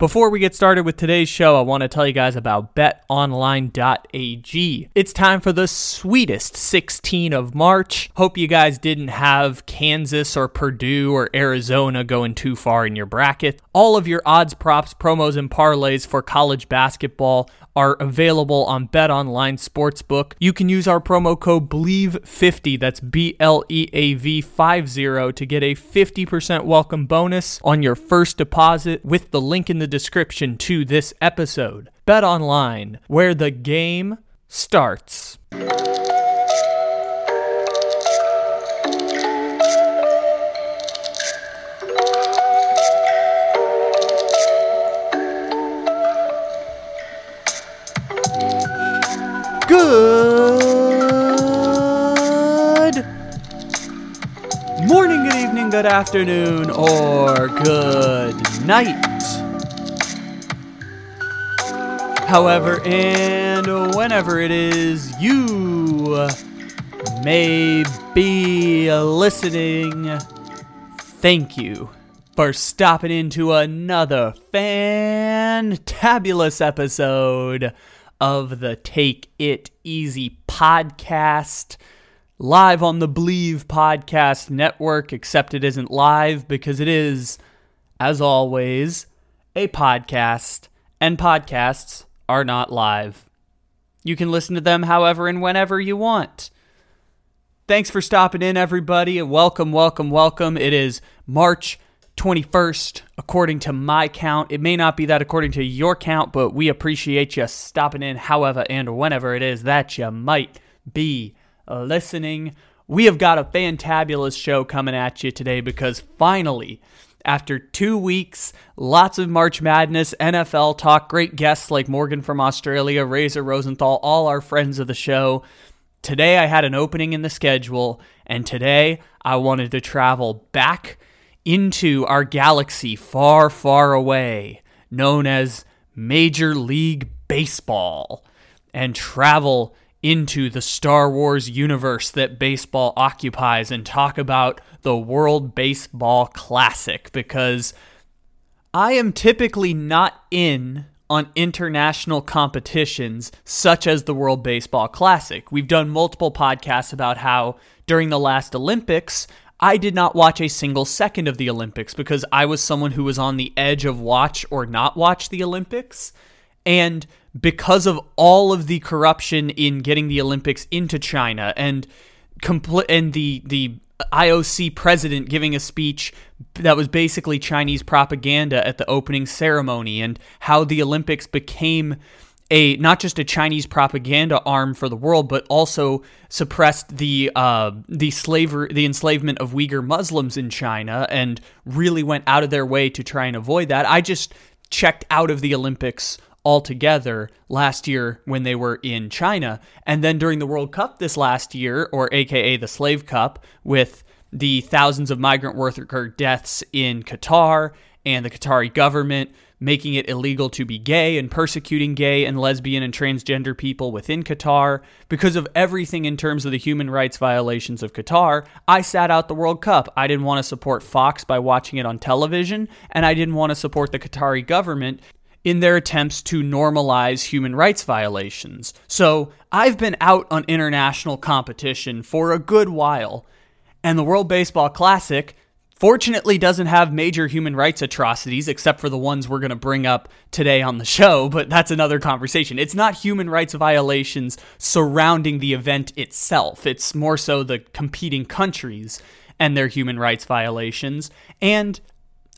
Before we get started with today's show, I want to tell you guys about betonline.ag. It's time for the sweetest 16 of March. Hope you guys didn't have Kansas or Purdue or Arizona going too far in your bracket. All of your odds, props, promos, and parlays for college basketball are available on BetOnline Sportsbook. You can use our promo code BLEAV50, that's B L E A V 50, to get a 50% welcome bonus on your first deposit with the link in the description to this episode. Bet online, where the game starts. Good morning, good evening, good afternoon, or good night. However, and whenever it is you may be listening, thank you for stopping into another fantabulous episode of the Take It Easy podcast. Live on the Bleav Podcast Network, except it isn't live because it is, as always, a podcast, and podcasts are not live. You can listen to them however and whenever you want. Thanks for stopping in, everybody, and welcome, welcome, welcome. It is March 21st, according to my count. It may not be that according to your count, but we appreciate you stopping in, however and whenever it is that you might be listening. We have got a fantabulous show coming at you today because finally, after two weeks, lots of March Madness, NFL talk, great guests like Morgan from Australia, Razor Rosenthal, all our friends of the show. Today I had an opening in the schedule, and today I wanted to travel back into our galaxy far, far away, known as Major League Baseball, and travel into the Star Wars universe that baseball occupies and talk about the World Baseball Classic because I am typically not in on international competitions such as the World Baseball Classic. We've done multiple podcasts about how during the last Olympics, I did not watch a single second of the Olympics because I was someone who was on the edge of watch or not watch the Olympics. And because of all of the corruption in getting the Olympics into China and compl- and the the IOC president giving a speech that was basically Chinese propaganda at the opening ceremony and how the Olympics became a not just a Chinese propaganda arm for the world, but also suppressed the uh, the slavery, the enslavement of Uyghur Muslims in China, and really went out of their way to try and avoid that. I just checked out of the Olympics altogether last year when they were in China, and then during the World Cup this last year, or AKA the Slave Cup, with the thousands of migrant worker deaths in Qatar and the Qatari government making it illegal to be gay and persecuting gay and lesbian and transgender people within Qatar. Because of everything in terms of the human rights violations of Qatar, I sat out the World Cup. I didn't want to support Fox by watching it on television, and I didn't want to support the Qatari government in their attempts to normalize human rights violations. So I've been out on international competition for a good while, and the World Baseball Classic fortunately doesn't have major human rights atrocities except for the ones we're going to bring up today on the show but that's another conversation. It's not human rights violations surrounding the event itself. It's more so the competing countries and their human rights violations. And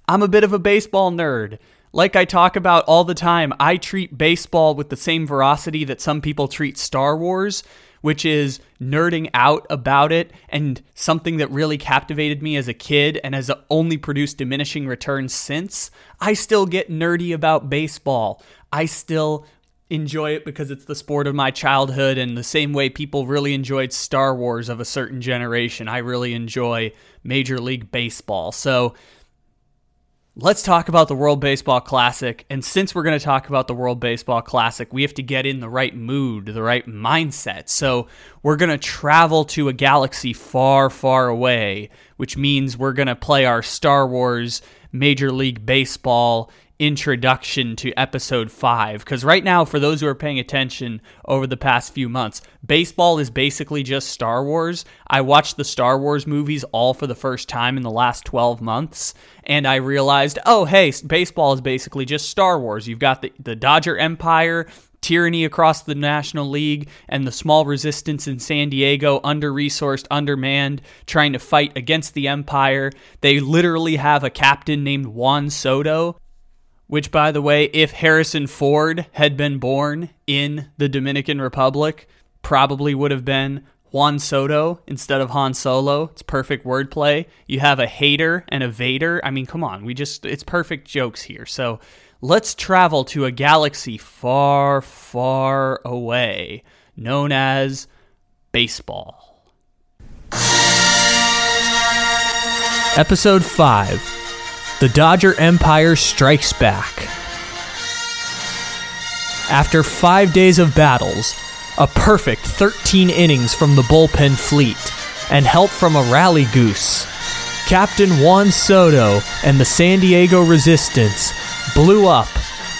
i'm a bit of a baseball nerd like I talk about all the time, I treat baseball with the same veracity that some people treat Star Wars, which is nerding out about it and something that really captivated me as a kid and has only produced diminishing returns since. I still get nerdy about baseball. I still enjoy it because it's the sport of my childhood and the same way people really enjoyed Star Wars of a certain generation. I really enjoy Major League Baseball. So, let's talk about the World Baseball Classic. And since we're going to talk about the World Baseball Classic, we have to get in the right mood, the right mindset. So we're going to travel to a galaxy far, far away, which means we're going to play our Star Wars Major League Baseball introduction to episode five. Because right now, for those who are paying attention over the past few months, baseball is basically just Star Wars. I watched the Star Wars movies all for the first time in the last 12 months, and I realized, oh, hey, baseball is basically just Star Wars. You've got the, the Dodger Empire, tyranny across the National League and the small resistance in San Diego, under resourced, undermanned, trying to fight against the Empire. They literally have a captain named Juan Soto which, by the way, if Harrison Ford had been born in the Dominican Republic, probably would have been Juan Soto instead of Han Solo. It's perfect wordplay. You have a hater and a Vader. I mean, come on. We just, it's perfect jokes here. So let's travel to a galaxy far, far away known as baseball. Episode 5 the Dodger Empire strikes back. After five days of battles, a perfect 13 innings from the bullpen fleet, and help from a rally goose, Captain Juan Soto and the San Diego Resistance blew up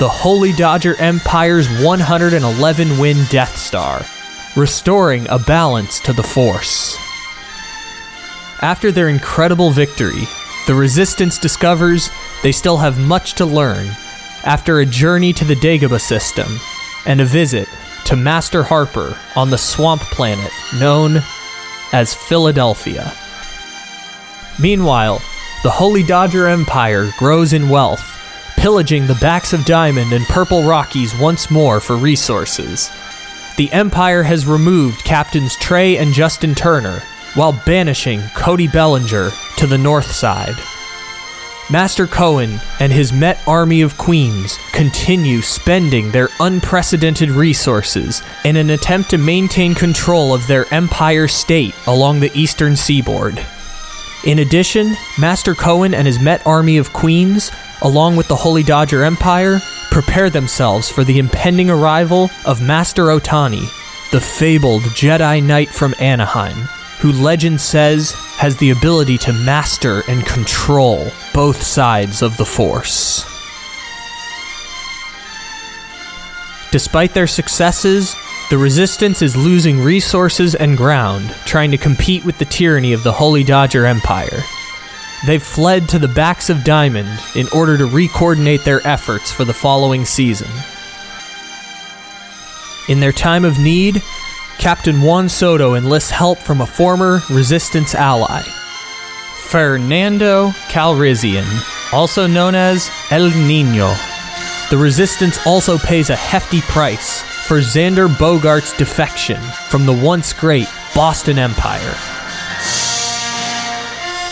the Holy Dodger Empire's 111 win Death Star, restoring a balance to the force. After their incredible victory, the Resistance discovers they still have much to learn after a journey to the Dagobah system and a visit to Master Harper on the swamp planet known as Philadelphia. Meanwhile, the Holy Dodger Empire grows in wealth, pillaging the backs of Diamond and Purple Rockies once more for resources. The Empire has removed Captains Trea and Justin Turner while banishing Cody Bellinger to the north side. Master Cohen and his Met Army of Queens continue spending their unprecedented resources in an attempt to maintain control of their empire state along the eastern seaboard. In addition, Master Cohen and his Met Army of Queens, along with the Holy Dodger Empire, prepare themselves for the impending arrival of Master Ohtani, the fabled Jedi Knight from Anaheim, who legend says has the ability to master and control both sides of the Force. Despite their successes, the Resistance is losing resources and ground, trying to compete with the tyranny of the Holy Dodger Empire. They've fled to the backs of Diamond in order to re coordinate their efforts for the following season. In their time of need, Captain Juan Soto enlists help from a former Resistance ally, Fernando Calrissian, also known as El Nino. The Resistance also pays a hefty price for Xander Bogaerts' defection from the once great Boston Empire.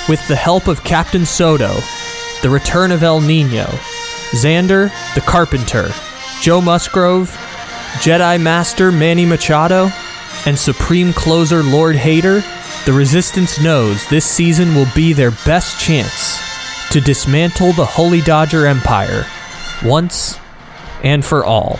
With the help of Captain Soto, the return of El Nino, Xander, the Carpenter, Joe Musgrove, Jedi Master Manny Machado, and Supreme Closer Lord Hater, the Resistance knows this season will be their best chance to dismantle the Holy Dodger Empire once and for all.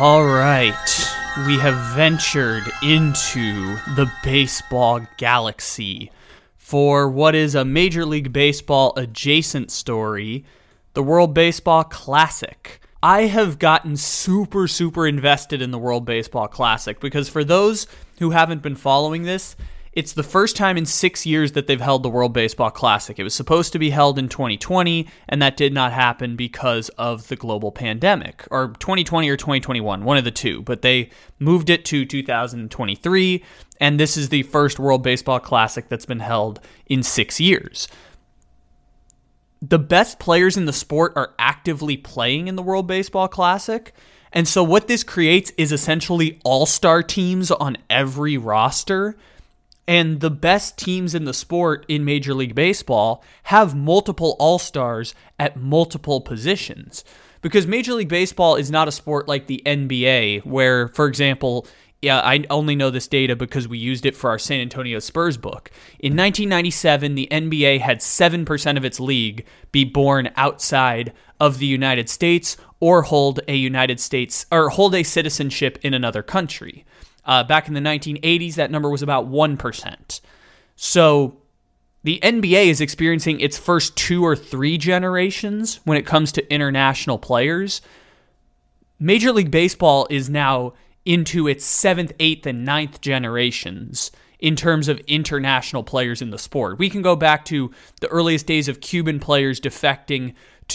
All right we have ventured into the baseball galaxy for what is a Major League Baseball adjacent story, the World Baseball Classic. I have gotten super, super invested in the World Baseball Classic because for those who haven't been following this, it's the first time in six years that they've held the World Baseball Classic. It was supposed to be held in 2020, and that did not happen because of the global pandemic, or 2020 or 2021, one of the two. But they moved it to 2023, and this is the first World Baseball Classic that's been held in six years. The best players in the sport are actively playing in the World Baseball Classic. And so, what this creates is essentially all star teams on every roster and the best teams in the sport in Major League Baseball have multiple All Stars at multiple positions. because Major League Baseball is not a sport like the NBA, where, for example, yeah, I only know this data because we used it for our San Antonio Spurs book. In 1997, the NBA had 7% of its league be born outside of the United States or hold a United States or hold a citizenship in another country. Uh, back in the 1980s, that number was about 1%. So the NBA is experiencing its first two or three generations when it comes to international players. Major League Baseball is now into its seventh, eighth, and ninth generations in terms of international players in the sport. We can go back to the earliest days of Cuban players defecting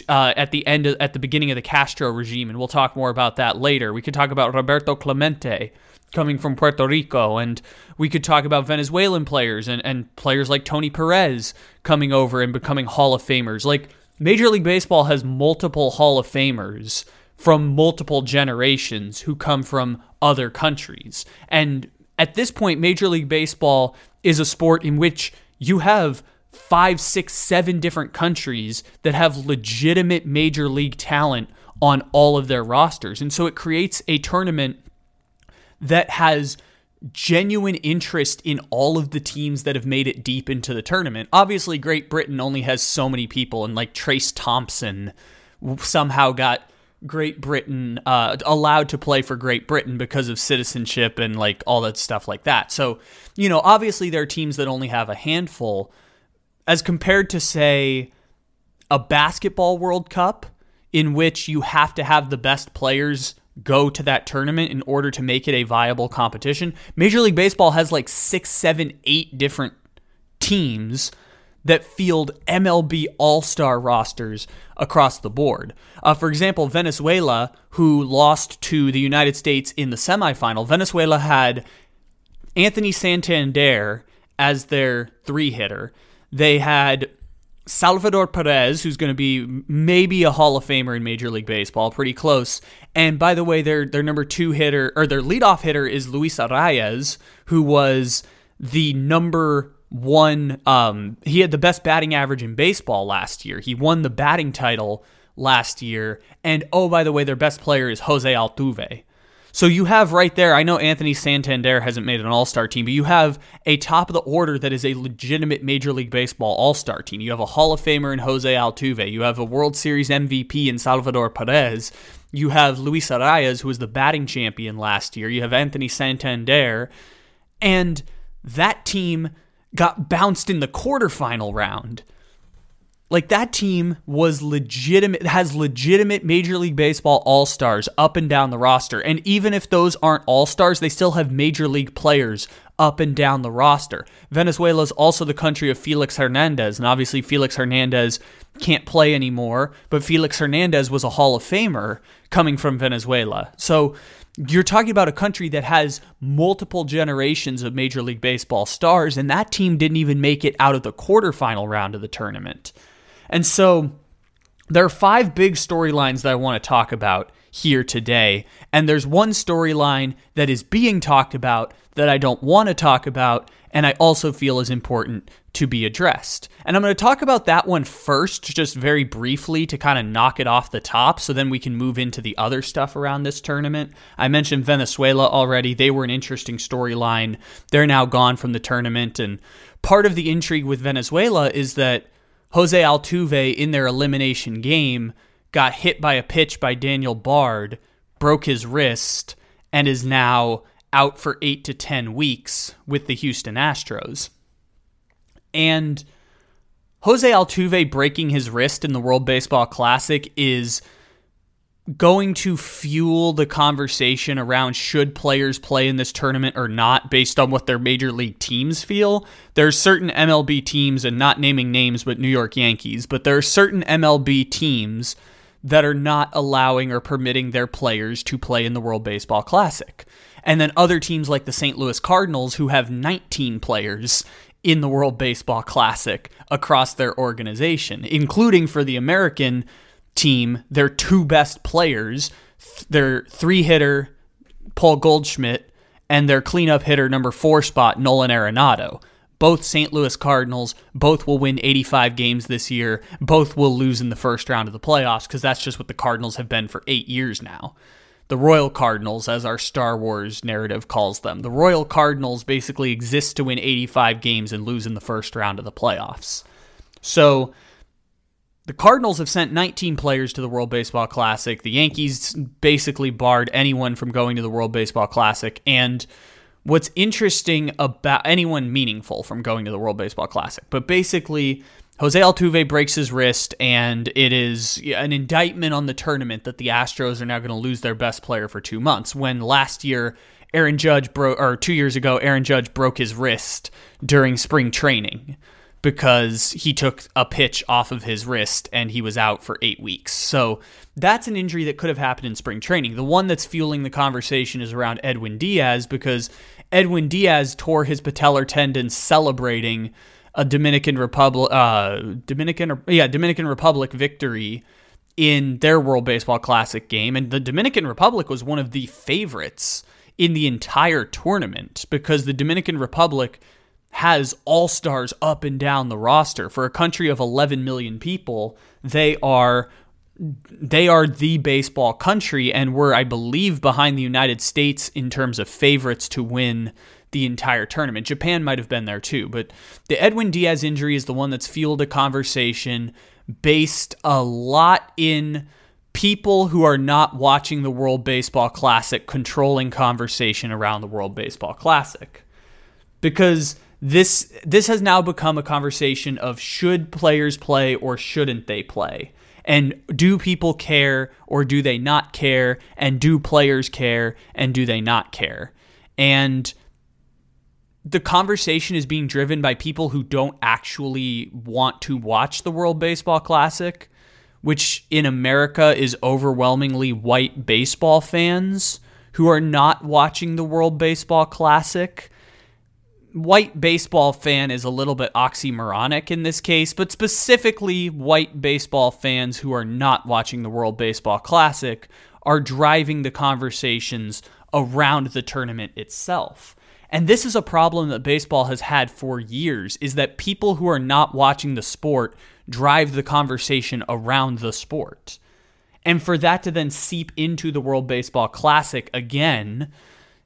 uh, at the end, of, at the beginning of the Castro regime, and we'll talk more about that later. We could talk about Roberto Clemente coming from Puerto Rico, and we could talk about Venezuelan players and, and players like Tony Perez coming over and becoming Hall of Famers. Like Major League Baseball has multiple Hall of Famers from multiple generations who come from other countries. And at this point, Major League Baseball is a sport in which you have five, six, seven different countries that have legitimate major league talent on all of their rosters. And so it creates a tournament that has genuine interest in all of the teams that have made it deep into the tournament. Obviously, Great Britain only has so many people, and like Trayce Thompson somehow got Great Britain uh, allowed to play for Great Britain because of citizenship and like all that stuff like that. So, you know, obviously there are teams that only have a handful, as compared to say a basketball World Cup in which you have to have the best players go to that tournament in order to make it a viable competition. Major League Baseball has like six, seven, eight different teams that field MLB All Star rosters across the board. Uh, for example, Venezuela, who lost to the United States in the semifinal, Venezuela had Anthony Santander as their three hitter. They had Salvador Perez, who's going to be maybe a Hall of Famer in Major League Baseball, pretty close. And by the way, their their number two hitter or their leadoff hitter is Luis Arraez, who was the number one. Um, he had the best batting average in baseball last year. He won the batting title last year. And oh, by the way, their best player is Jose Altuve. So you have right there, I know Anthony Santander hasn't made an all star team, but you have a top of the order that is a legitimate Major League Baseball all star team. You have a Hall of Famer in Jose Altuve. You have a World Series MVP in Salvador Perez. You have Luis Arraez, who was the batting champion last year. You have Anthony Santander. And that team got bounced in the quarterfinal round. Like that team was legitimate, has legitimate Major League Baseball All Stars up and down the roster. And even if those aren't All Stars, they still have Major League players up and down the roster. Venezuela is also the country of Felix Hernandez. And obviously, Felix Hernandez can't play anymore, but Felix Hernandez was a Hall of Famer coming from Venezuela. So you're talking about a country that has multiple generations of Major League Baseball stars, and that team didn't even make it out of the quarterfinal round of the tournament. And so there are five big storylines that I want to talk about here today. And there's one storyline that is being talked about that I don't want to talk about, and I also feel is important to be addressed. And I'm going to talk about that one first, just very briefly to kind of knock it off the top, so then we can move into the other stuff around this tournament. I mentioned Venezuela already. They were an interesting storyline. They're now gone from the tournament. And part of the intrigue with Venezuela is that Jose Altuve in their elimination game got hit by a pitch by Daniel Bard, broke his wrist, and is now out for eight to 10 weeks with the Houston Astros. And Jose Altuve breaking his wrist in the World Baseball Classic is going to fuel the conversation around should players play in this tournament or not based on what their major league teams feel. There are certain MLB teams, and not naming names, but New York Yankees, but there are certain MLB teams that are not allowing or permitting their players to play in the World Baseball Classic. And then other teams like the St. Louis Cardinals, who have 19 players in the World Baseball Classic across their organization, including for the American team, their two best players, their three hitter, Paul Goldschmidt, and their cleanup hitter, number four spot, Nolan Arenado. both St. Louis Cardinals, both will win 85 games this year, both will lose in the first round of the playoffs because that's just what the Cardinals have been for eight years now. The Royal Cardinals, as our Star Wars narrative calls them. The Royal Cardinals basically exist to win 85 games and lose in the first round of the playoffs. So the Cardinals have sent 19 players to the World Baseball Classic. The Yankees basically barred anyone from going to the World Baseball Classic. And what's interesting about anyone meaningful from going to the World Baseball Classic, but basically, Jose Altuve breaks his wrist, and it is an indictment on the tournament that the Astros are now going to lose their best player for two months. When last year, Aaron Judge broke, or two years ago, Aaron Judge broke his wrist during spring training because he took a pitch off of his wrist and he was out for eight weeks. So that's an injury that could have happened in spring training. The one that's fueling the conversation is around Edwin Diaz because Edwin Diaz tore his patellar tendon celebrating a Dominican Republic, uh, Dominican, yeah, Dominican Republic victory in their World Baseball Classic game, and the Dominican Republic was one of the favorites in the entire tournament because the Dominican Republic has all stars up and down the roster. For a country of 11 million people, they are they are the baseball country and were I believe behind the United States in terms of favorites to win the entire tournament. Japan might have been there too, but the Edwin Diaz injury is the one that's fueled a conversation based a lot in people who are not watching the World Baseball Classic controlling conversation around the World Baseball Classic. Because this this has now become a conversation of should players play or shouldn't they play? And do people care or do they not care? And do players care and do they not care? And the conversation is being driven by people who don't actually want to watch the World Baseball Classic, which in America is overwhelmingly white baseball fans who are not watching the World Baseball Classic white baseball fan is a little bit oxymoronic in this case, but specifically white baseball fans who are not watching the World Baseball Classic are driving the conversations around the tournament itself. And this is a problem that baseball has had for years is that people who are not watching the sport drive the conversation around the sport. And for that to then seep into the World Baseball Classic again,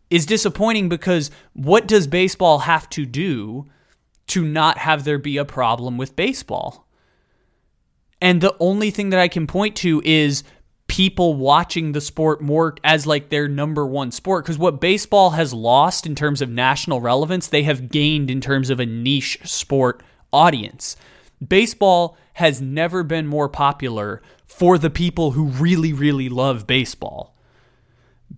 is disappointing because what does baseball have to do to not have there be a problem with baseball? And the only thing that I can point to is people watching the sport more as like their number one sport because what baseball has lost in terms of national relevance, they have gained in terms of a niche sport audience. Baseball has never been more popular for the people who really, really love baseball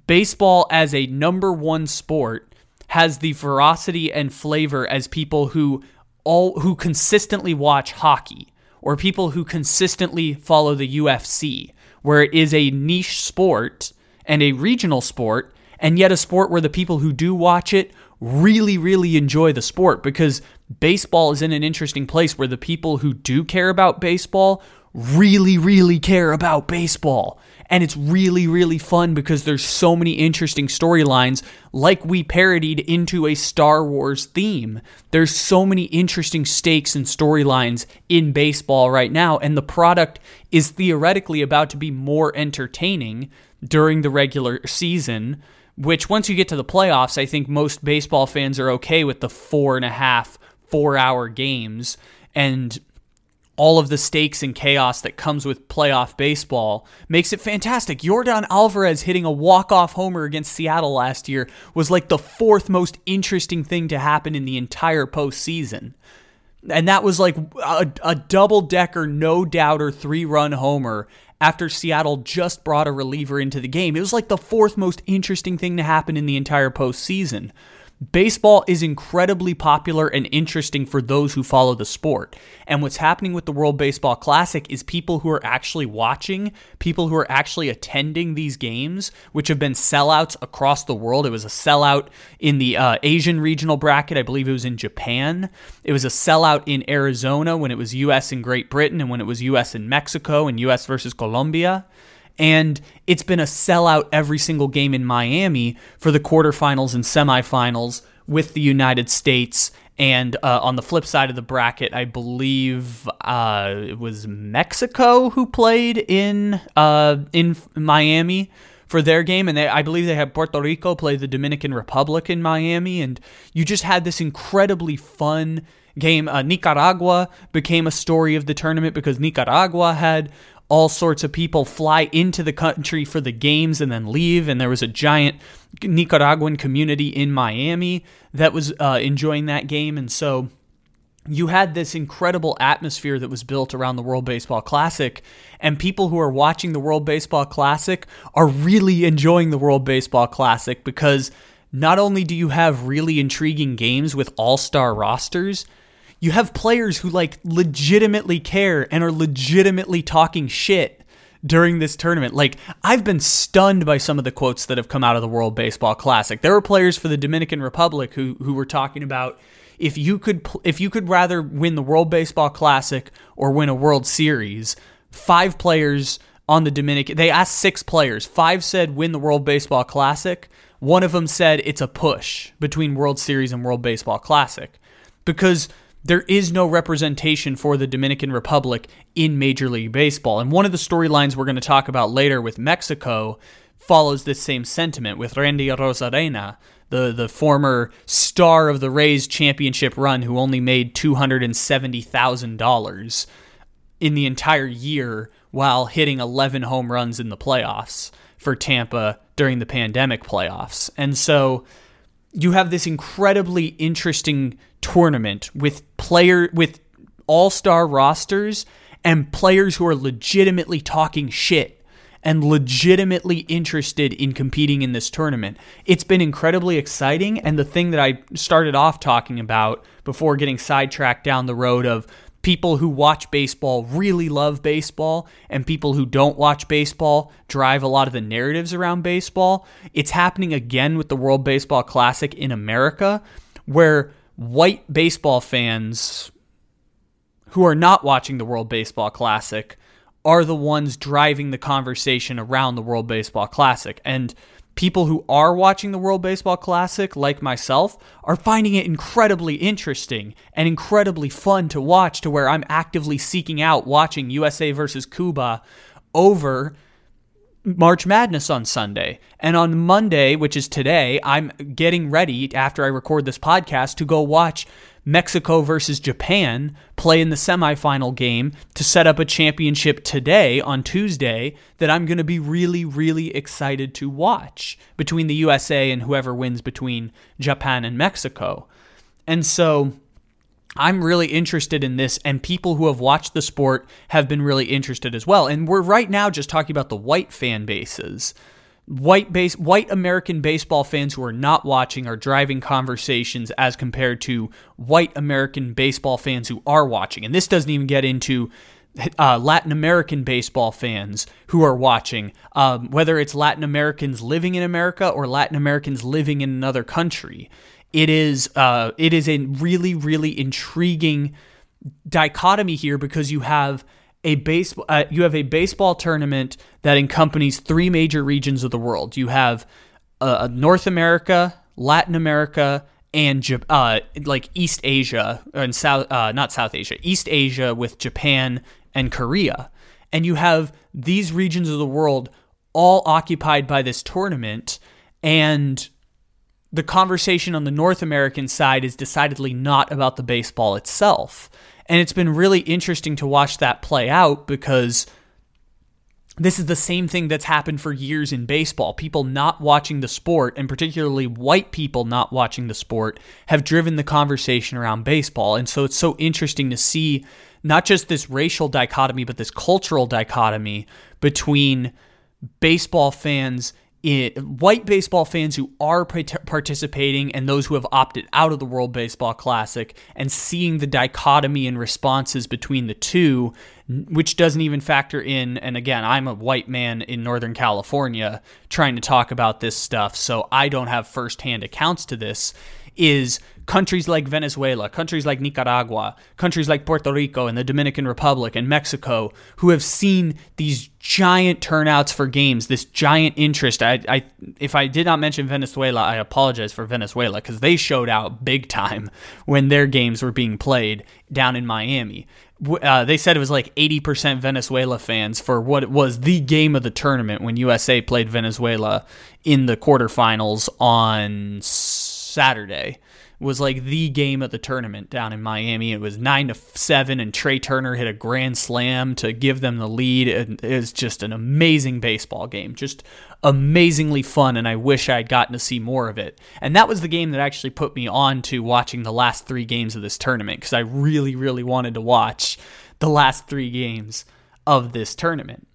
baseball as a number one sport has the veracity and flavor as people who all who consistently watch hockey or people who consistently follow the UFC, where it is a niche sport and a regional sport, and yet a sport where the people who do watch it really, really enjoy the sport because baseball is in an interesting place where the people who do care about baseball really, really care about baseball and it's really really fun because there's so many interesting storylines like we parodied into a Star Wars theme. There's so many interesting stakes and storylines in baseball right now and the product is theoretically about to be more entertaining during the regular season which once you get to the playoffs, I think most baseball fans are okay with the four and a half, four hour games. And all of the stakes and chaos that comes with playoff baseball makes it fantastic. Yordan Alvarez hitting a walk-off homer against Seattle last year was like the fourth most interesting thing to happen in the entire postseason. And that was like a, a double decker, no doubter, three run homer after Seattle just brought a reliever into the game. It was like the fourth most interesting thing to happen in the entire postseason. Baseball is incredibly popular and interesting for those who follow the sport. And what's happening with the World Baseball Classic is people who are actually watching, people who are actually attending these games, which have been sellouts across the world. It was a sellout in the uh, Asian regional bracket. I believe it was in Japan. It was a sellout in Arizona when it was U.S. and Great Britain and when it was U.S. and Mexico and U.S. versus Colombia and it's been a sellout every single game in Miami for the quarterfinals and semifinals with the United States. And uh, on the flip side of the bracket, I believe uh, it was Mexico who played in uh, in Miami for their game, and they, I believe they had Puerto Rico play the Dominican Republic in Miami, and you just had this incredibly fun game. Uh, Nicaragua became a story of the tournament because Nicaragua had all sorts of people fly into the country for the games and then leave. And there was a giant Nicaraguan community in Miami that was uh, enjoying that game. And so you had this incredible atmosphere that was built around the World Baseball Classic. And people who are watching the World Baseball Classic are really enjoying the World Baseball Classic because not only do you have really intriguing games with all star rosters, you have players who like legitimately care and are legitimately talking shit during this tournament. Like I've been stunned by some of the quotes that have come out of the World Baseball Classic. There were players for the Dominican Republic who who were talking about if you could if you could rather win the World Baseball Classic or win a World Series, five players on the Dominican they asked six players. Five said win the World Baseball Classic. One of them said it's a push between World Series and World Baseball Classic because there is no representation for the Dominican Republic in Major League Baseball. And one of the storylines we're going to talk about later with Mexico follows this same sentiment with Randy Arozarena, the, the former star of the Rays championship run who only made $270,000 in the entire year while hitting 11 home runs in the playoffs for Tampa during the pandemic playoffs. And so you have this incredibly interesting tournament with player with all-star rosters and players who are legitimately talking shit and legitimately interested in competing in this tournament. It's been incredibly exciting and the thing that I started off talking about before getting sidetracked down the road of people who watch baseball really love baseball and people who don't watch baseball drive a lot of the narratives around baseball. It's happening again with the World Baseball Classic in America where white baseball fans who are not watching the World Baseball Classic are the ones driving the conversation around the World Baseball Classic. And people who are watching the World Baseball Classic, like myself, are finding it incredibly interesting and incredibly fun to watch to where I'm actively seeking out watching USA versus Cuba over March Madness on Sunday. And on Monday, which is today, I'm getting ready after I record this podcast to go watch Mexico versus Japan play in the semifinal game to set up a championship today on Tuesday that I'm going to be really, really excited to watch between the USA and whoever wins between Japan and Mexico. And so I'm really interested in this, and people who have watched the sport have been really interested as well. And we're right now just talking about the white fan bases. White base, white American baseball fans who are not watching are driving conversations as compared to white American baseball fans who are watching. And this doesn't even get into uh, Latin American baseball fans who are watching, um, whether it's Latin Americans living in America or Latin Americans living in another country. It is uh, it is a really really intriguing dichotomy here because you have a base uh, you have a baseball tournament that encompasses three major regions of the world. You have uh, North America, Latin America, and uh, like East Asia and South uh, not South Asia, East Asia with Japan and Korea, and you have these regions of the world all occupied by this tournament and the conversation on the North American side is decidedly not about the baseball itself. And it's been really interesting to watch that play out because this is the same thing that's happened for years in baseball. People not watching the sport, and particularly white people not watching the sport, have driven the conversation around baseball. And so it's so interesting to see not just this racial dichotomy, but this cultural dichotomy between baseball fans it, white baseball fans who are participating and those who have opted out of the World Baseball Classic and seeing the dichotomy in responses between the two, which doesn't even factor in. And again, I'm a white man in Northern California trying to talk about this stuff, so I don't have firsthand accounts to this. Is countries like Venezuela, countries like Nicaragua, countries like Puerto Rico and the Dominican Republic and Mexico, who have seen these giant turnouts for games, this giant interest. I, I if I did not mention Venezuela, I apologize for Venezuela because they showed out big time when their games were being played down in Miami. Uh, they said it was like 80% Venezuela fans for what was the game of the tournament when USA played Venezuela in the quarterfinals on Saturday was like the game of the tournament down in Miami. It was nine to seven, and Trea Turner hit a grand slam to give them the lead. It was just an amazing baseball game, just amazingly fun, and I wish I had gotten to see more of it. And that was the game that actually put me on to watching the last three games of this tournament because I really, really wanted to watch the last three games of this tournament.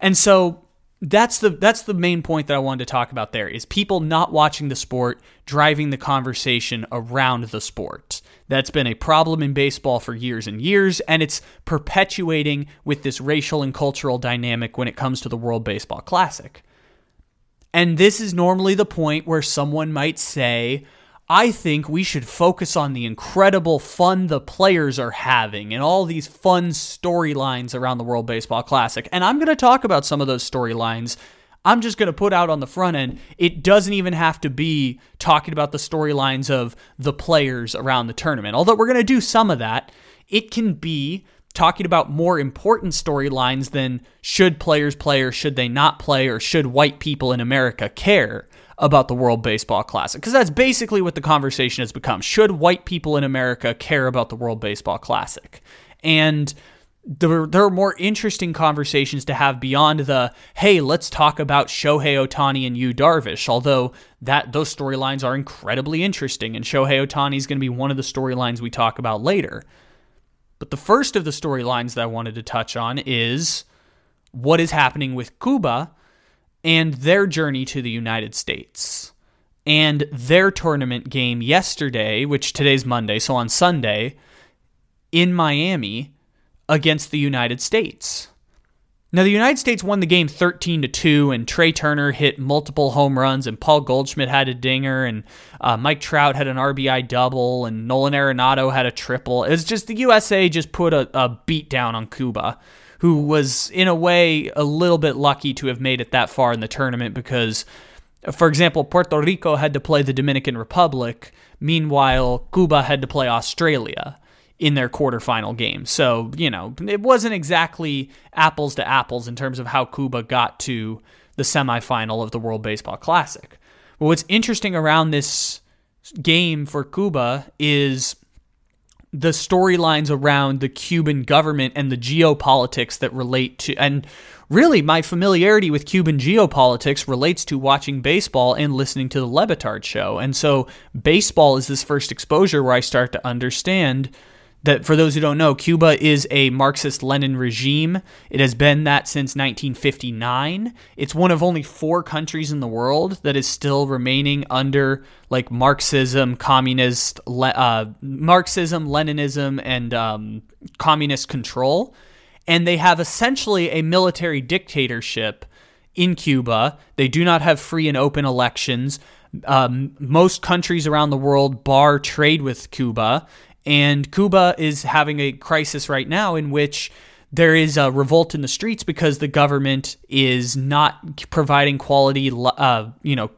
And so that's the that's the main point that I wanted to talk about there is people not watching the sport driving the conversation around the sport. That's been a problem in baseball for years and years and it's perpetuating with this racial and cultural dynamic when it comes to the World Baseball Classic. And this is normally the point where someone might say, I think we should focus on the incredible fun the players are having and all these fun storylines around the World Baseball Classic. And I'm going to talk about some of those storylines. I'm just going to put out on the front end. It doesn't even have to be talking about the storylines of the players around the tournament. Although we're going to do some of that, it can be talking about more important storylines than should players play or should they not play or should white people in America care about the World Baseball Classic because that's basically what the conversation has become. Should white people in America care about the World Baseball Classic? And there, there are more interesting conversations to have beyond the hey, let's talk about Shohei Ohtani and Yu Darvish. Although that those storylines are incredibly interesting, and Shohei Ohtani is going to be one of the storylines we talk about later. But the first of the storylines that I wanted to touch on is what is happening with Cuba and their journey to the United States. And their tournament game yesterday, which today's Monday, so on Sunday, in Miami against the United States. Now the United States won the game 13 to 2 and Trea Turner hit multiple home runs and Paul Goldschmidt had a dinger and uh, Mike Trout had an RBI double and Nolan Arenado had a triple. It was just the USA just put a, a beat down on Cuba who was in a way a little bit lucky to have made it that far in the tournament because for example, Puerto Rico had to play the Dominican Republic, meanwhile Cuba had to play Australia in their quarterfinal game. So, you know, it wasn't exactly apples to apples in terms of how Cuba got to the semifinal of the World Baseball Classic. But what's interesting around this game for Cuba is the storylines around the Cuban government and the geopolitics that relate to and really my familiarity with Cuban geopolitics relates to watching baseball and listening to the Le Batard show. And so baseball is this first exposure where I start to understand that for those who don't know, Cuba is a Marxist Lenin regime. It has been that since 1959. It's one of only four countries in the world that is still remaining under like Marxism, communist, uh, Marxism, Leninism, and um, communist control. And they have essentially a military dictatorship in Cuba. They do not have free and open elections. Um, most countries around the world bar trade with Cuba, and Cuba is having a crisis right now in which there is a revolt in the streets because the government is not providing quality, uh, you know,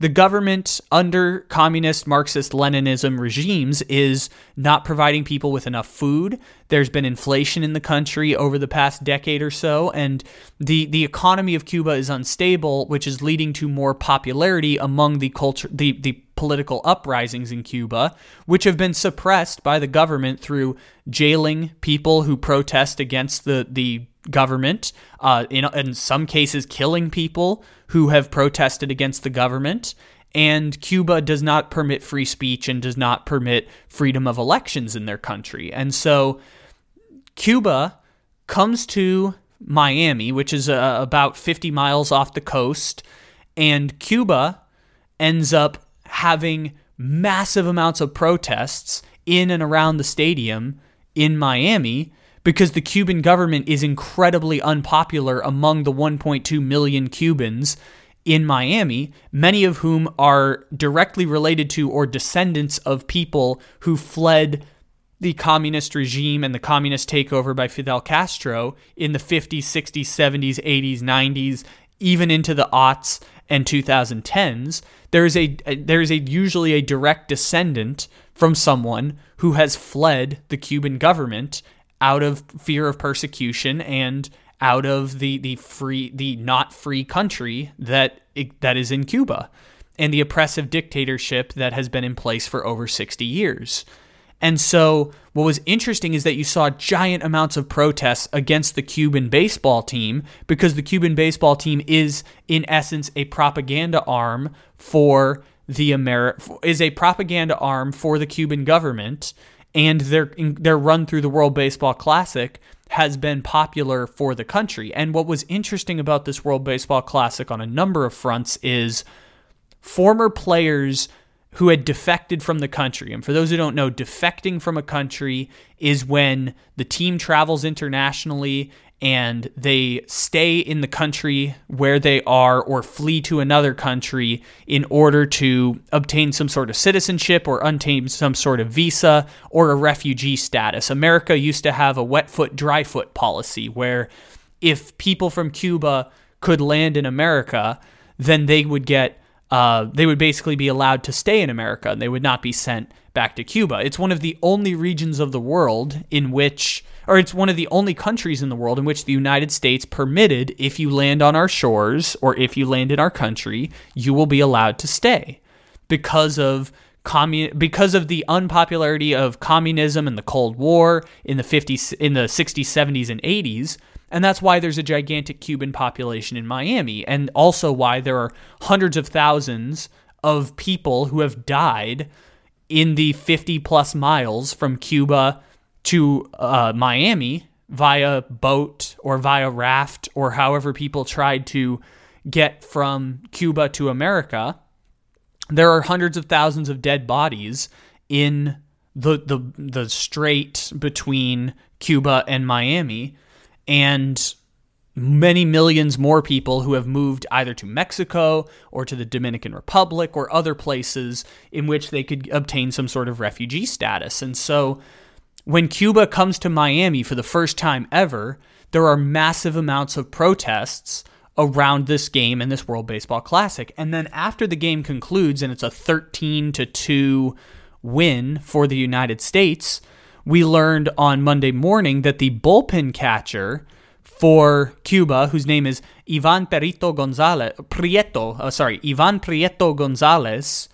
the government under communist Marxist Leninism regimes is not providing people with enough food. There's been inflation in the country over the past decade or so, and the, the economy of Cuba is unstable, which is leading to more popularity among the culture the, the political uprisings in Cuba, which have been suppressed by the government through jailing people who protest against the, the government, uh, in, in some cases, killing people who have protested against the government. And Cuba does not permit free speech and does not permit freedom of elections in their country. And so Cuba comes to Miami, which is uh, about 50 miles off the coast, and Cuba ends up having massive amounts of protests in and around the stadium in Miami because the Cuban government is incredibly unpopular among the 1.2 million Cubans in Miami, many of whom are directly related to or descendants of people who fled the communist regime and the communist takeover by Fidel Castro in the 50s, 60s, 70s, 80s, 90s, even into the aughts and 2010s. There is a there is a usually a direct descendant from someone who has fled the Cuban government out of fear of persecution and out of the the free the not free country that that is in Cuba and the oppressive dictatorship that has been in place for over 60 years. And so, what was interesting is that you saw giant amounts of protests against the Cuban baseball team because the Cuban baseball team is, in essence, a propaganda arm for the Ameri- is a propaganda arm for the Cuban government, and their their run through the World Baseball Classic has been popular for the country. And what was interesting about this World Baseball Classic on a number of fronts is former players who had defected from the country. And for those who don't know, defecting from a country is when the team travels internationally and they stay in the country where they are or flee to another country in order to obtain some sort of citizenship or obtain some sort of visa or a refugee status. America used to have a wet foot, dry foot policy where if people from Cuba could land in America, then they would get uh, they would basically be allowed to stay in America and they would not be sent back to Cuba. It's one of the only regions of the world in which, or it's one of the only countries in the world in which the United States permitted if you land on our shores or if you land in our country, you will be allowed to stay because of commun because of the unpopularity of communism and the Cold War in the 50s in the 60s 70s and 80s and that's why there's a gigantic Cuban population in Miami, and also why there are hundreds of thousands of people who have died in the 50 plus miles from Cuba to uh, Miami via boat or via raft or however people tried to get from Cuba to America. There are hundreds of thousands of dead bodies in the the the strait between Cuba and Miami and many millions more people who have moved either to Mexico or to the Dominican Republic or other places in which they could obtain some sort of refugee status. And so when Cuba comes to Miami for the first time ever, there are massive amounts of protests around this game and this World Baseball Classic. And then after the game concludes and it's a 13 to 2 win for the United States, we learned on Monday morning that the bullpen catcher for Cuba, whose name is Ivan Perito Gonzalez, Prieto, uh, sorry, Ivan Prieto Gonzalez,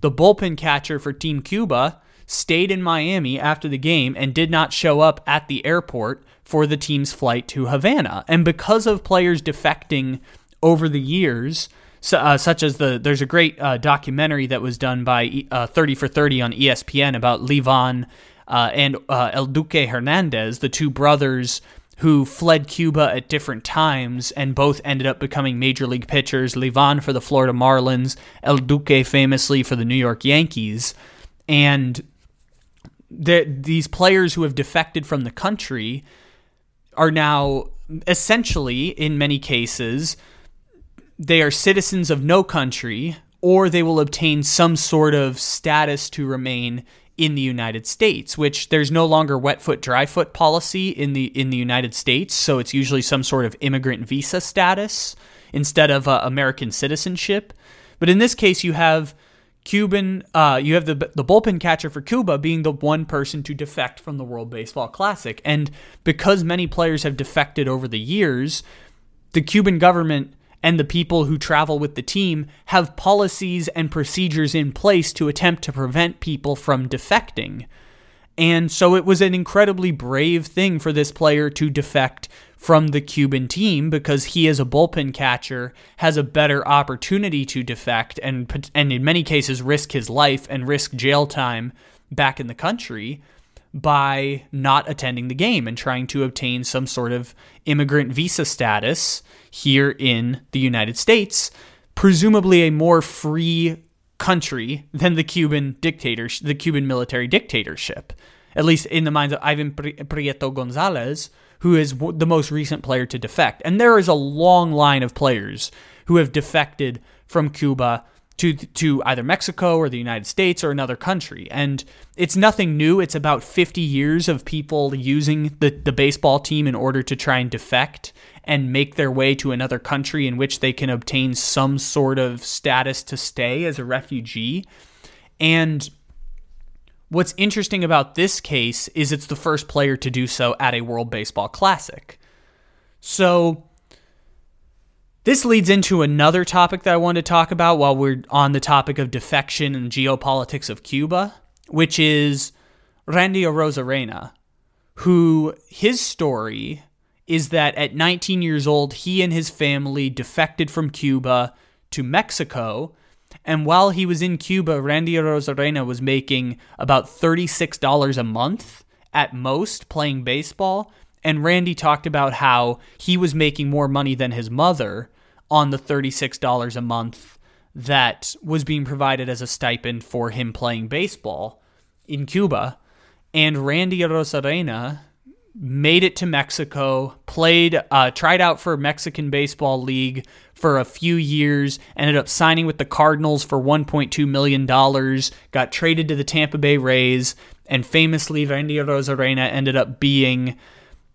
the bullpen catcher for Team Cuba, stayed in Miami after the game and did not show up at the airport for the team's flight to Havana. And because of players defecting over the years, uh, such as the there's a great uh, documentary that was done by uh, 30 for 30 on ESPN about Livan uh, and uh, El Duque Hernandez, the two brothers who fled Cuba at different times and both ended up becoming major league pitchers. Livan for the Florida Marlins, El Duque famously for the New York Yankees. And these players who have defected from the country are now essentially, in many cases, they are citizens of no country or they will obtain some sort of status to remain in the United States, which there's no longer wet foot dry foot policy in the in the United States, so it's usually some sort of immigrant visa status instead of uh, American citizenship. But in this case, you have Cuban, uh, you have the the bullpen catcher for Cuba being the one person to defect from the World Baseball Classic, and because many players have defected over the years, the Cuban government and the people who travel with the team have policies and procedures in place to attempt to prevent people from defecting. And so it was an incredibly brave thing for this player to defect from the Cuban team because he, as a bullpen catcher, has a better opportunity to defect and, and in many cases, risk his life and risk jail time back in the country by not attending the game and trying to obtain some sort of immigrant visa status here in the United States, presumably a more free country than the Cuban dictator, the Cuban military dictatorship. At least in the minds of Ivan Prieto Gonzalez, who is the most recent player to defect. And there is a long line of players who have defected from Cuba to to either Mexico or the United States or another country. And it's nothing new. It's about 50 years of people using the, the baseball team in order to try and defect and make their way to another country in which they can obtain some sort of status to stay as a refugee. And what's interesting about this case is it's the first player to do so at a World Baseball Classic. So this leads into another topic that I want to talk about while we're on the topic of defection and geopolitics of Cuba, which is Randy Arozarena, who his story is that at 19 years old, he and his family defected from Cuba to Mexico. And while he was in Cuba, Randy Arozarena was making about $36 a month at most playing baseball. And Randy talked about how he was making more money than his mother on the $36 a month that was being provided as a stipend for him playing baseball in Cuba. And Randy Arozarena made it to Mexico, played, uh, tried out for Mexican Baseball League for a few years, ended up signing with the Cardinals for $1.2 million, got traded to the Tampa Bay Rays, and famously, Randy Arozarena ended up being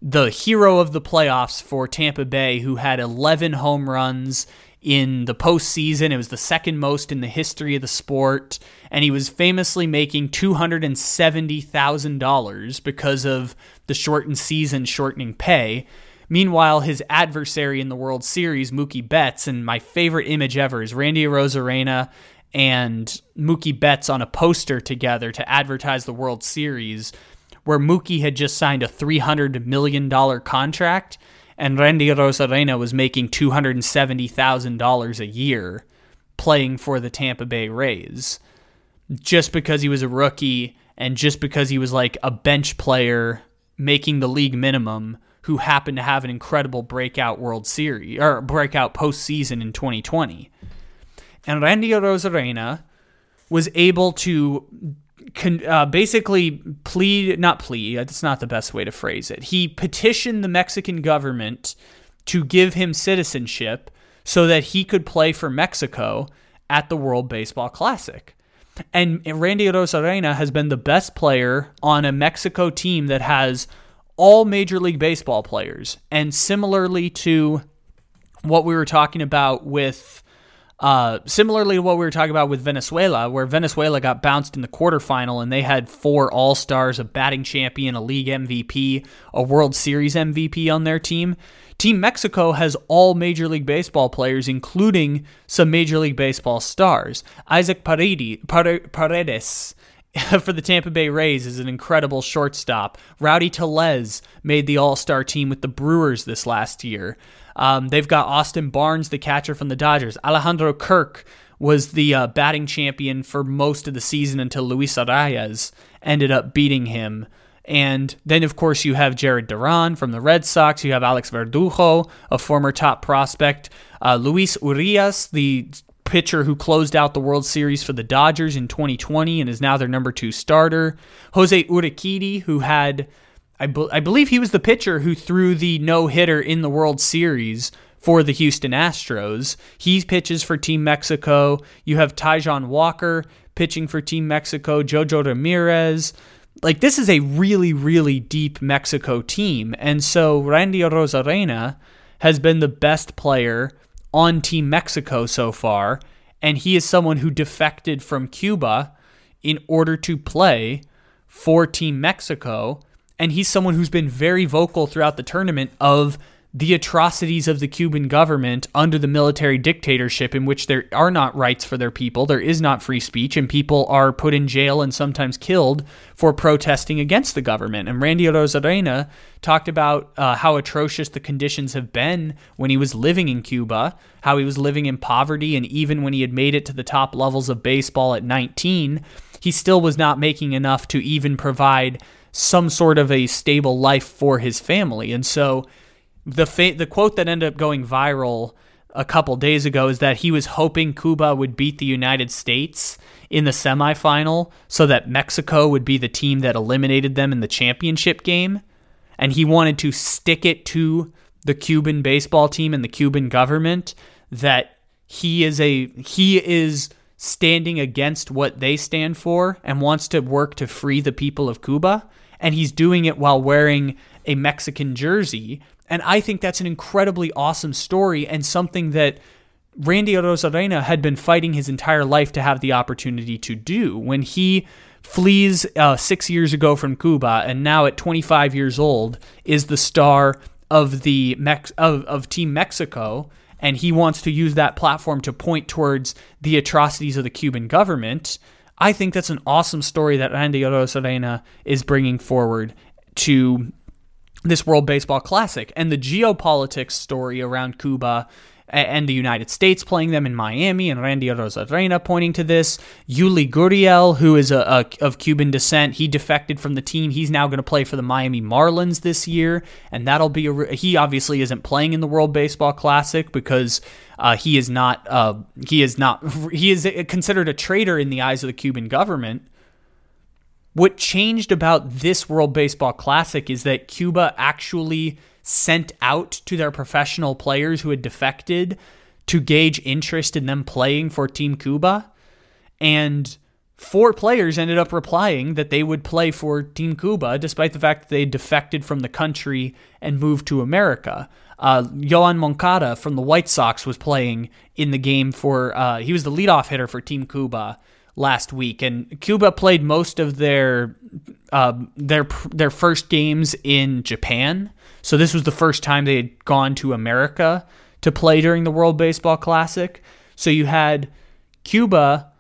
the hero of the playoffs for Tampa Bay, who had 11 home runs in the postseason. It was the second most in the history of the sport. And he was famously making $270,000 because of the shortened season, shortening pay. Meanwhile, his adversary in the World Series, Mookie Betts, and my favorite image ever is Randy Arozarena and Mookie Betts on a poster together to advertise the World Series where Mookie had just signed a $300 million contract and Randy Arozarena was making $270,000 a year playing for the Tampa Bay Rays just because he was a rookie and just because he was like a bench player making the league minimum who happened to have an incredible breakout World Series or breakout postseason in 2020. And Randy Arozarena was able to con, uh, basically plead, not plead, that's not the best way to phrase it. He petitioned the Mexican government to give him citizenship so that he could play for Mexico at the World Baseball Classic. And Randy Arozarena has been the best player on a Mexico team that has all Major League Baseball players. And similarly to what we were talking about with uh, similarly to what we were talking about with Venezuela, where Venezuela got bounced in the quarterfinal and they had four All Stars, a batting champion, a league MVP, a World Series MVP on their team. Team Mexico has all Major League Baseball players, including some Major League Baseball stars. Isaac Paredes for the Tampa Bay Rays is an incredible shortstop. Rowdy Tellez made the All Star team with the Brewers this last year. Um, they've got Austin Barnes, the catcher from the Dodgers. Alejandro Kirk was the uh, batting champion for most of the season until Luis Arraez ended up beating him. And then, of course, you have Jared Duran from the Red Sox. You have Alex Verdugo, a former top prospect. Uh, Luis Urias, the pitcher who closed out the World Series for the Dodgers in 2020 and is now their number two starter. Jose Urquidy, who had I, be- I believe he was the pitcher who threw the no hitter in the World Series for the Houston Astros. He pitches for Team Mexico. You have Taijuan Walker pitching for Team Mexico, Jojo Ramirez. Like, this is a really, really deep Mexico team. And so Randy Arozarena has been the best player on Team Mexico so far. And he is someone who defected from Cuba in order to play for Team Mexico and he's someone who's been very vocal throughout the tournament of the atrocities of the Cuban government under the military dictatorship, in which there are not rights for their people, there is not free speech, and people are put in jail and sometimes killed for protesting against the government. And Randy Arozarena talked about uh, how atrocious the conditions have been when he was living in Cuba, how he was living in poverty, and even when he had made it to the top levels of baseball at 19, he still was not making enough to even provide some sort of a stable life for his family. And so the fa- the quote that ended up going viral a couple days ago is that he was hoping Cuba would beat the United States in the semifinal so that Mexico would be the team that eliminated them in the championship game. And he wanted to stick it to the Cuban baseball team and the Cuban government that he is a he is standing against what they stand for and wants to work to free the people of Cuba and he's doing it while wearing a Mexican jersey and I think that's an incredibly awesome story and something that Randy Arozarena had been fighting his entire life to have the opportunity to do. When he flees uh, six years ago from Cuba and now at 25 years old is the star of the Mex- of, of Team Mexico, and he wants to use that platform to point towards the atrocities of the Cuban government. I think that's an awesome story that Randy Arozarena is bringing forward to this World Baseball Classic. And the geopolitics story around Cuba and the United States playing them in Miami, and Randy Arozarena pointing to this. Yuli Gurriel, who is a, a, of Cuban descent, he defected from the team. He's now going to play for the Miami Marlins this year, and that'll be a. He obviously isn't playing in the World Baseball Classic because uh, he is not. Uh, he is not. He is considered a traitor in the eyes of the Cuban government. What changed about this World Baseball Classic is that Cuba actually sent out to their professional players who had defected to gauge interest in them playing for Team Cuba. And four players ended up replying that they would play for Team Cuba, despite the fact that they defected from the country and moved to America. Uh, Yoan Moncada from the White Sox was playing in the game for, uh, he was the leadoff hitter for Team Cuba last week, and Cuba played most of their uh, their their first games in Japan. So this was the first time they had gone to America to play during the World Baseball Classic. So you had Cuba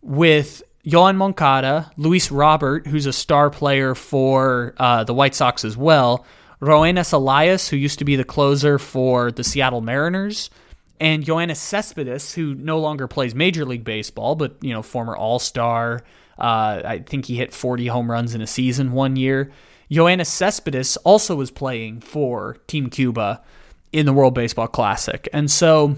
with Yoan Moncada, Luis Robert, who's a star player for uh, the White Sox as well, Roenis Elias, who used to be the closer for the Seattle Mariners, and Yoenis Cespedes, who no longer plays Major League Baseball, but you know, former All Star. Uh, I think he hit 40 home runs in a season one year. Yoenis Cespedes also was playing for Team Cuba in the World Baseball Classic. And so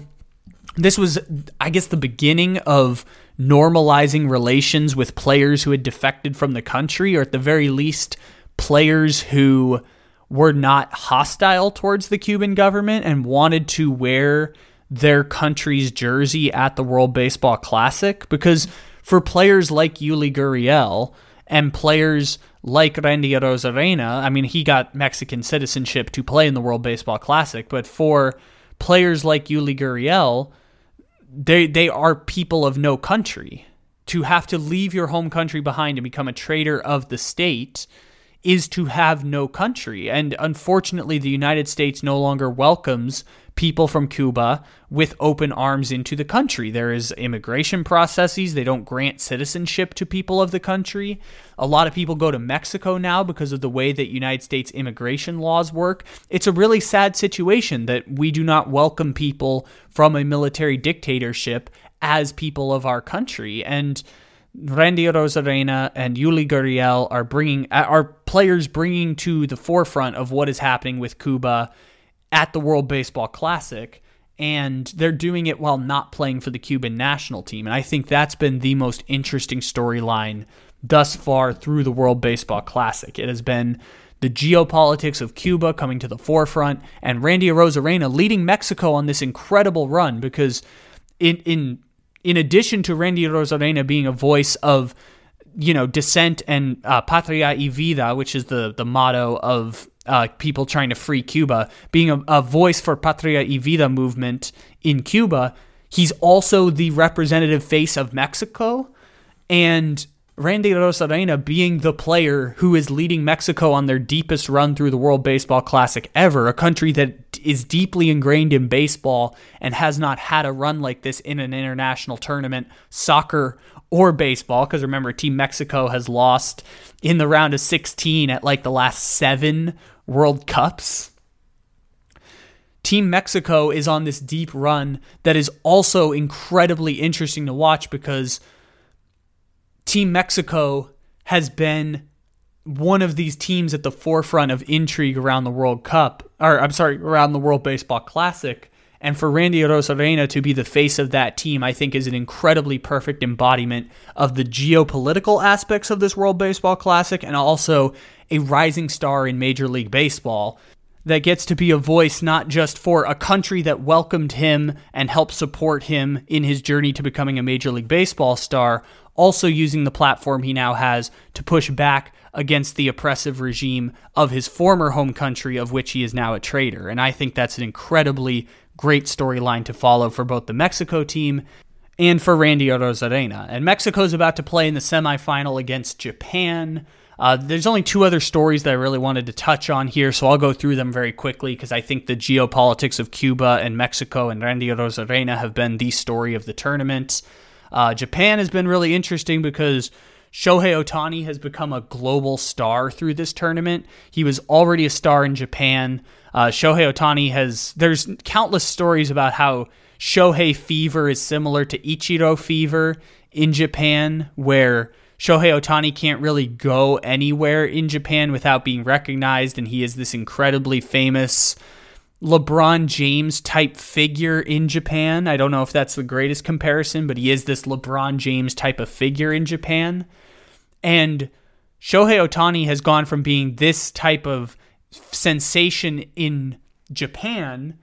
this was, I guess, the beginning of normalizing relations with players who had defected from the country, or at the very least, players who were not hostile towards the Cuban government and wanted to wear their country's jersey at the World Baseball Classic. Because for players like Yuli Gurriel and players like Randy Arozarena, I mean, he got Mexican citizenship to play in the World Baseball Classic, but for players like Yuli Gurriel, they they are people of no country. To have to leave your home country behind and become a traitor of the state is to have no country. And unfortunately, the United States no longer welcomes people from Cuba with open arms into the country. There is immigration processes. They don't grant citizenship to people of the country. A lot of people go to Mexico now because of the way that United States immigration laws work. It's a really sad situation that we do not welcome people from a military dictatorship as people of our country. And Randy Arozarena and Yuli Gurriel are bringing are players bringing to the forefront of what is happening with Cuba at the World Baseball Classic, and they're doing it while not playing for the Cuban national team. And I think that's been the most interesting storyline thus far through the World Baseball Classic. It has been the geopolitics of Cuba coming to the forefront, and Randy Arozarena leading Mexico on this incredible run because in in in addition to Randy Arozarena being a voice of you know dissent and uh, patria y vida, which is the the motto of uh, people trying to free Cuba, being a, a voice for Patria y Vida movement in Cuba, he's also the representative face of Mexico. And Randy Arozarena being the player who is leading Mexico on their deepest run through the World Baseball Classic ever, a country that is deeply ingrained in baseball and has not had a run like this in an international tournament, soccer or baseball, because remember, Team Mexico has lost in the round of 16 at like the last seven World Cups. Team Mexico is on this deep run that is also incredibly interesting to watch because Team Mexico has been one of these teams at the forefront of intrigue around the World Cup, or I'm sorry, around the World Baseball Classic. And for Randy Arozarena to be the face of that team, I think is an incredibly perfect embodiment of the geopolitical aspects of this World Baseball Classic and also a rising star in Major League Baseball that gets to be a voice not just for a country that welcomed him and helped support him in his journey to becoming a Major League Baseball star, also using the platform he now has to push back against the oppressive regime of his former home country, of which he is now a traitor. And I think that's an incredibly great storyline to follow for both the Mexico team and for Randy Arozarena. And Mexico is about to play in the semifinal against Japan. Uh, there's only two other stories that I really wanted to touch on here, so I'll go through them very quickly because I think the geopolitics of Cuba and Mexico and Randy Arozarena have been the story of the tournament. Uh, Japan has been really interesting because Shohei Ohtani has become a global star through this tournament. He was already a star in Japan. Uh, Shohei Ohtani has, there's countless stories about how Shohei fever is similar to Ichiro fever in Japan, where Shohei Ohtani can't really go anywhere in Japan without being recognized, and he is this incredibly famous LeBron James type figure in Japan. I don't know if that's the greatest comparison, but he is this LeBron James type of figure in Japan. And Shohei Ohtani has gone from being this type of sensation in Japan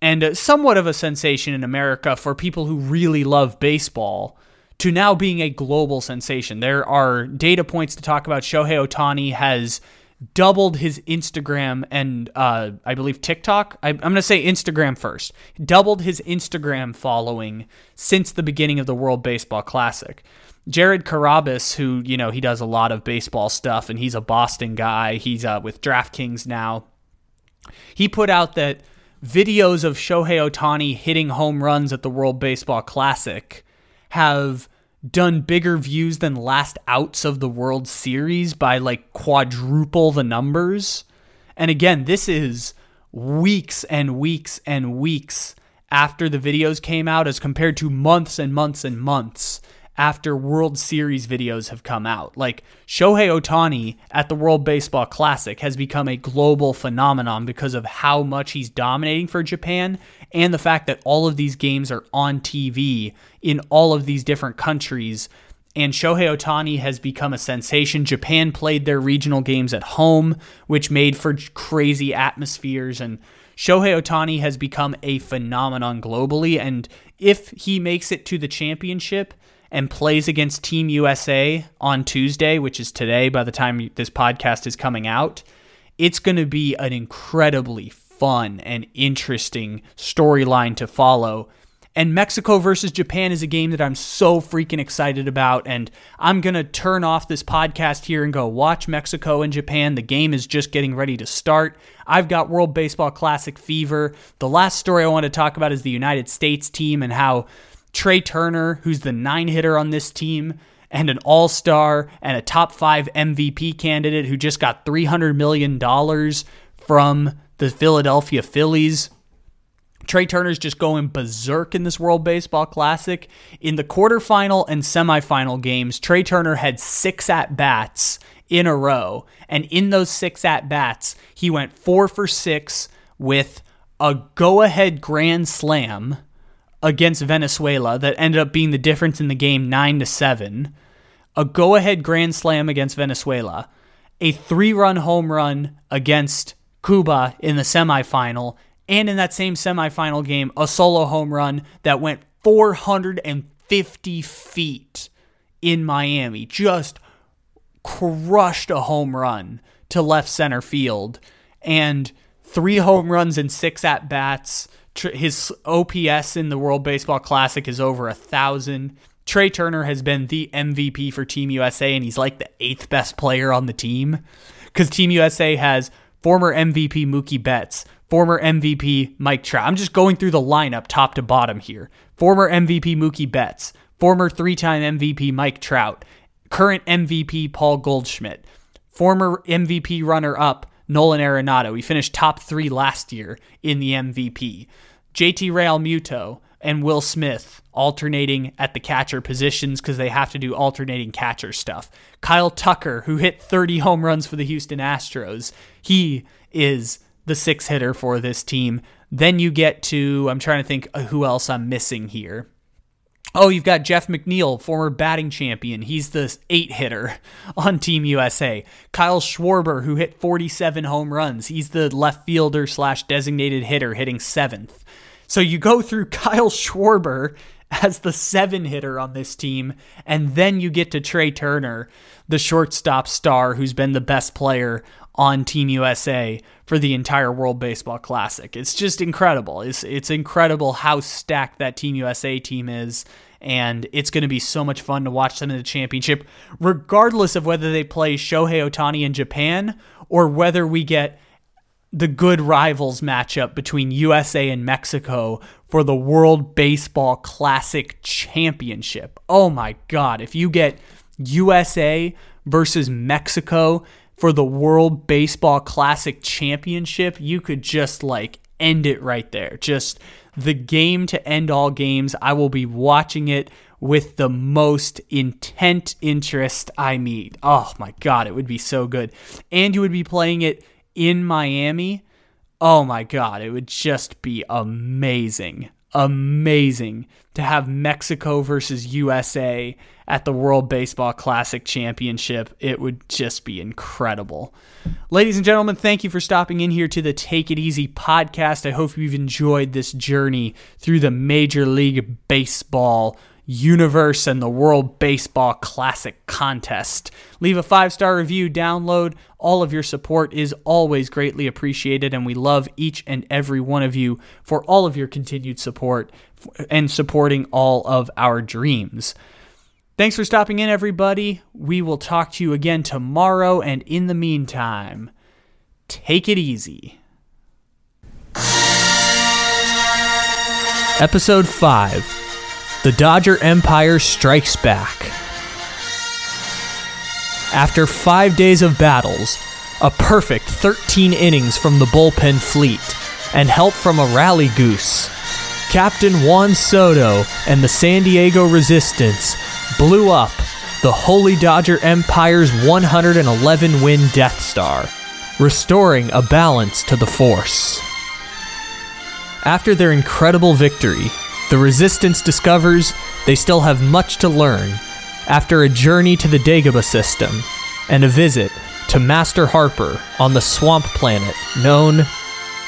and somewhat of a sensation in America for people who really love baseball to now being a global sensation. There are data points to talk about. Shohei Ohtani has doubled his Instagram and uh, I believe TikTok. I, am going to say Instagram first. Doubled his Instagram following since the beginning of the World Baseball Classic. Jared Carrabis, who you know he does a lot of baseball stuff, and he's a Boston guy. He's uh, with DraftKings now. He put out that videos of Shohei Ohtani hitting home runs at the World Baseball Classic have done bigger views than last outs of the World Series by like quadruple the numbers. And again, this is weeks and weeks and weeks after the videos came out as compared to months and months and months after World Series videos have come out. Like Shohei Ohtani at the World Baseball Classic has become a global phenomenon because of how much he's dominating for Japan and the fact that all of these games are on TV in all of these different countries. And Shohei Ohtani has become a sensation. Japan played their regional games at home, which made for crazy atmospheres. And Shohei Ohtani has become a phenomenon globally. And if he makes it to the championship, and plays against Team USA on Tuesday, which is today by the time this podcast is coming out, it's going to be an incredibly fun and interesting storyline to follow. And Mexico versus Japan is a game that I'm so freaking excited about. And I'm going to turn off this podcast here and go watch Mexico and Japan. The game is just getting ready to start. I've got World Baseball Classic fever. The last story I want to talk about is the United States team and how Trea Turner, who's the nine hitter on this team, and an all star and a top five MVP candidate who just got $300 million from the Philadelphia Phillies. Trea Turner's just going berserk in this World Baseball Classic. In the quarterfinal and semifinal games, Trea Turner had six at bats in a row. And in those six at bats, he went four for six with a go ahead grand slam against Venezuela that ended up being the difference in the game 9 to 7, a go-ahead grand slam against Venezuela, a 3-run home run against Cuba in the semifinal, and in that same semifinal game, a solo home run that went 450 feet in Miami. Just crushed a home run to left center field and three home runs and six at bats his OPS in the World Baseball Classic is over a thousand. Trea Turner has been the MVP for Team USA, and he's like the eighth best player on the team because Team USA has former MVP Mookie Betts, former MVP Mike Trout. I'm just going through the lineup top to bottom here. Former MVP Mookie Betts, former three time MVP Mike Trout, current MVP Paul Goldschmidt, former MVP runner up Nolan Arenado. He finished top three last year in the MVP. JT Realmuto and Will Smith alternating at the catcher positions because they have to do alternating catcher stuff. Kyle Tucker, who hit 30 home runs for the Houston Astros, he is the six hitter for this team. Then you get to, I'm trying to think uh, who else I'm missing here. Oh, you've got Jeff McNeil, former batting champion. He's the eight hitter on Team USA. Kyle Schwarber, who hit 47 home runs. He's the left fielder slash designated hitter, hitting seventh. So you go through Kyle Schwarber as the seven hitter on this team, and then you get to Trea Turner, the shortstop star who's been the best player on Team USA for the entire World Baseball Classic. It's just incredible. It's it's incredible how stacked that Team USA team is and it's going to be so much fun to watch them in the championship, regardless of whether they play Shohei Ohtani in Japan or whether we get the good rivals matchup between USA and Mexico for the World Baseball Classic Championship. Oh my God. If you get USA versus Mexico for the World Baseball Classic Championship, you could just like end it right there. Just the game to end all games. I will be watching it with the most intent interest I meet. Oh my God, it would be so good. And you would be playing it in Miami. Oh my God, it would just be amazing. Amazing to have Mexico versus USA at the World Baseball Classic Championship. It would just be incredible. Ladies and gentlemen, thank you for stopping in here to the Take It Easy podcast. I hope you've enjoyed this journey through the Major League Baseball universe and the World Baseball Classic contest. Leave a five star review, download. All of your support is always greatly appreciated, and we love each and every one of you for all of your continued support and supporting all of our dreams. Thanks for stopping in, everybody. We will talk to you again tomorrow, and in the meantime, take it easy. Episode 5 The Dodger Empire Strikes Back. After five days of battles, a perfect 13 innings from the bullpen fleet, and help from a rally goose, Captain Juan Soto and the San Diego Resistance blew up the Holy Dodger Empire's 111 win Death Star, restoring a balance to the Force. After their incredible victory, the Resistance discovers they still have much to learn after a journey to the Dagobah system and a visit to Master Harper on the swamp planet known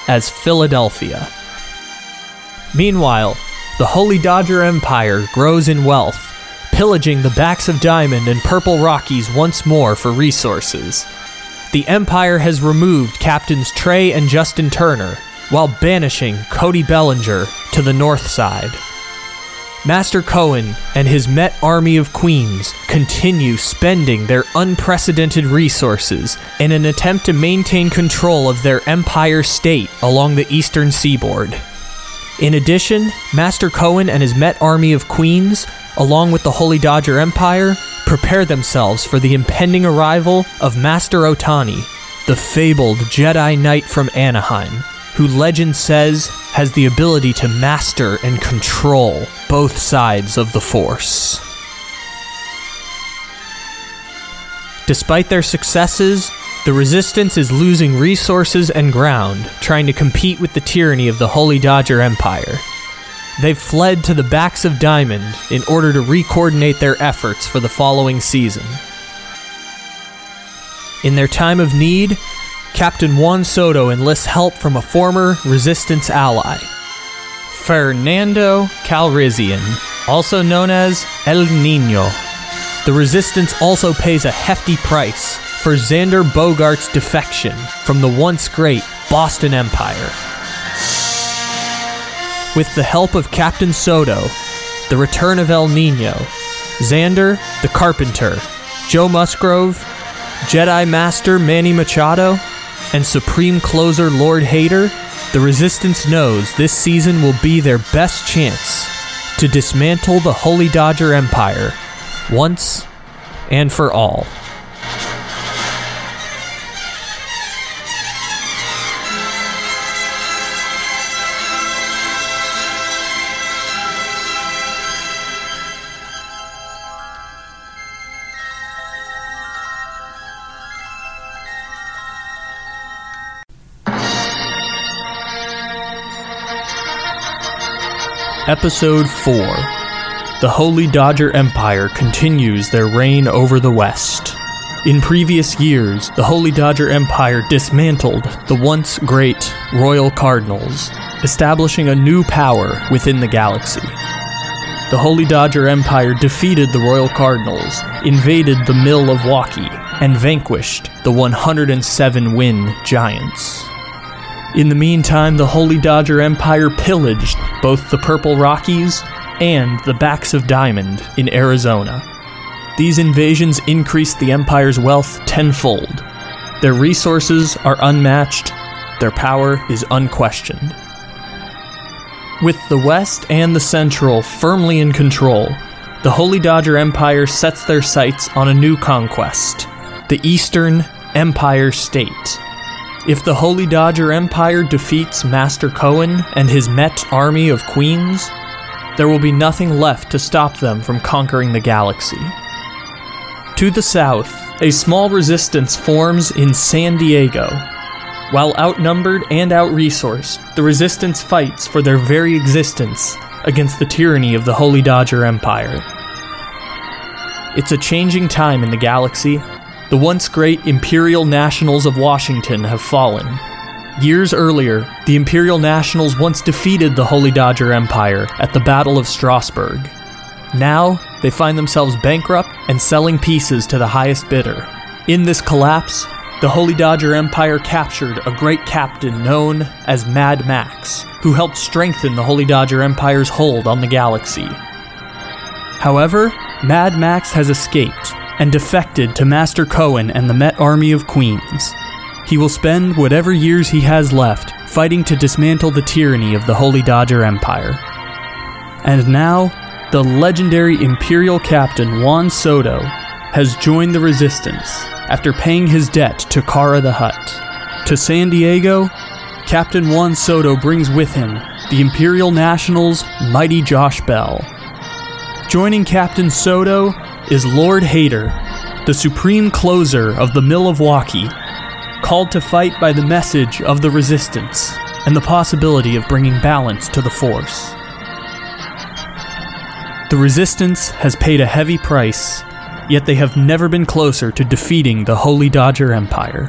as Philadelphia. Meanwhile, the Holy Dodger Empire grows in wealth pillaging the backs of Diamond and Purple Rockies once more for resources. The Empire has removed Captains Trea and Justin Turner, while banishing Cody Bellinger to the north side. Master Cohen and his Met Army of Queens continue spending their unprecedented resources in an attempt to maintain control of their Empire state along the eastern seaboard. In addition, Master Cohen and his Met Army of Queens along with the Holy Dodger Empire, prepare themselves for the impending arrival of Master Ohtani, the fabled Jedi Knight from Anaheim, who legend says has the ability to master and control both sides of the Force. Despite their successes, the Resistance is losing resources and ground, trying to compete with the tyranny of the Holy Dodger Empire. They've fled to the backs of Diamond in order to re-coordinate their efforts for the following season. In their time of need, Captain Juan Soto enlists help from a former Resistance ally, Fernando Calrissian, also known as El Nino. The Resistance also pays a hefty price for Xander Bogaerts' defection from the once great Boston Empire. With the help of Captain Soto, the return of El Nino, Xander, the Carpenter, Joe Musgrove, Jedi Master Manny Machado, and Supreme Closer Lord Hader, the Resistance knows this season will be their best chance to dismantle the Holy Dodger Empire once and for all. Episode 4 the Holy Dodger Empire continues their reign over the West. In previous years, the Holy Dodger Empire dismantled the once great Royal Cardinals, establishing a new power within the galaxy. The Holy Dodger Empire defeated the Royal Cardinals, invaded the Mill of Waukee, and vanquished the 107 win Giants. In the meantime, the Holy Dodger Empire pillaged both the Purple Rockies and the Backs of Diamond in Arizona. These invasions increased the Empire's wealth tenfold. Their resources are unmatched, their power is unquestioned. With the West and the Central firmly in control, the Holy Dodger Empire sets their sights on a new conquest the Eastern Empire State. If the Holy Dodger Empire defeats Master Cohen and his Met army of queens, there will be nothing left to stop them from conquering the galaxy. To the south, a small resistance forms in San Diego. While outnumbered and outresourced, the resistance fights for their very existence against the tyranny of the Holy Dodger Empire. It's a changing time in the galaxy. The once great Imperial Nationals of Washington have fallen. Years earlier, the Imperial Nationals once defeated the Holy Dodger Empire at the Battle of Strasbourg. Now, they find themselves bankrupt and selling pieces to the highest bidder. In this collapse, the Holy Dodger Empire captured a great captain known as Mad Max, who helped strengthen the Holy Dodger Empire's hold on the galaxy. However, Mad Max has escaped and defected to Master Cohen and the Met Army of Queens. He will spend whatever years he has left fighting to dismantle the tyranny of the Holy Dodger Empire. And now, the legendary Imperial captain Juan Soto has joined the resistance after paying his debt to Kara the Hutt. To San Diego, Captain Juan Soto brings with him the Imperial Nationals' mighty Josh Bell. Joining Captain Soto is Lord Hader, the supreme closer of the Mill of Waukee, called to fight by the message of the resistance and the possibility of bringing balance to the Force. The Resistance has paid a heavy price, yet they have never been closer to defeating the Holy Dodger Empire.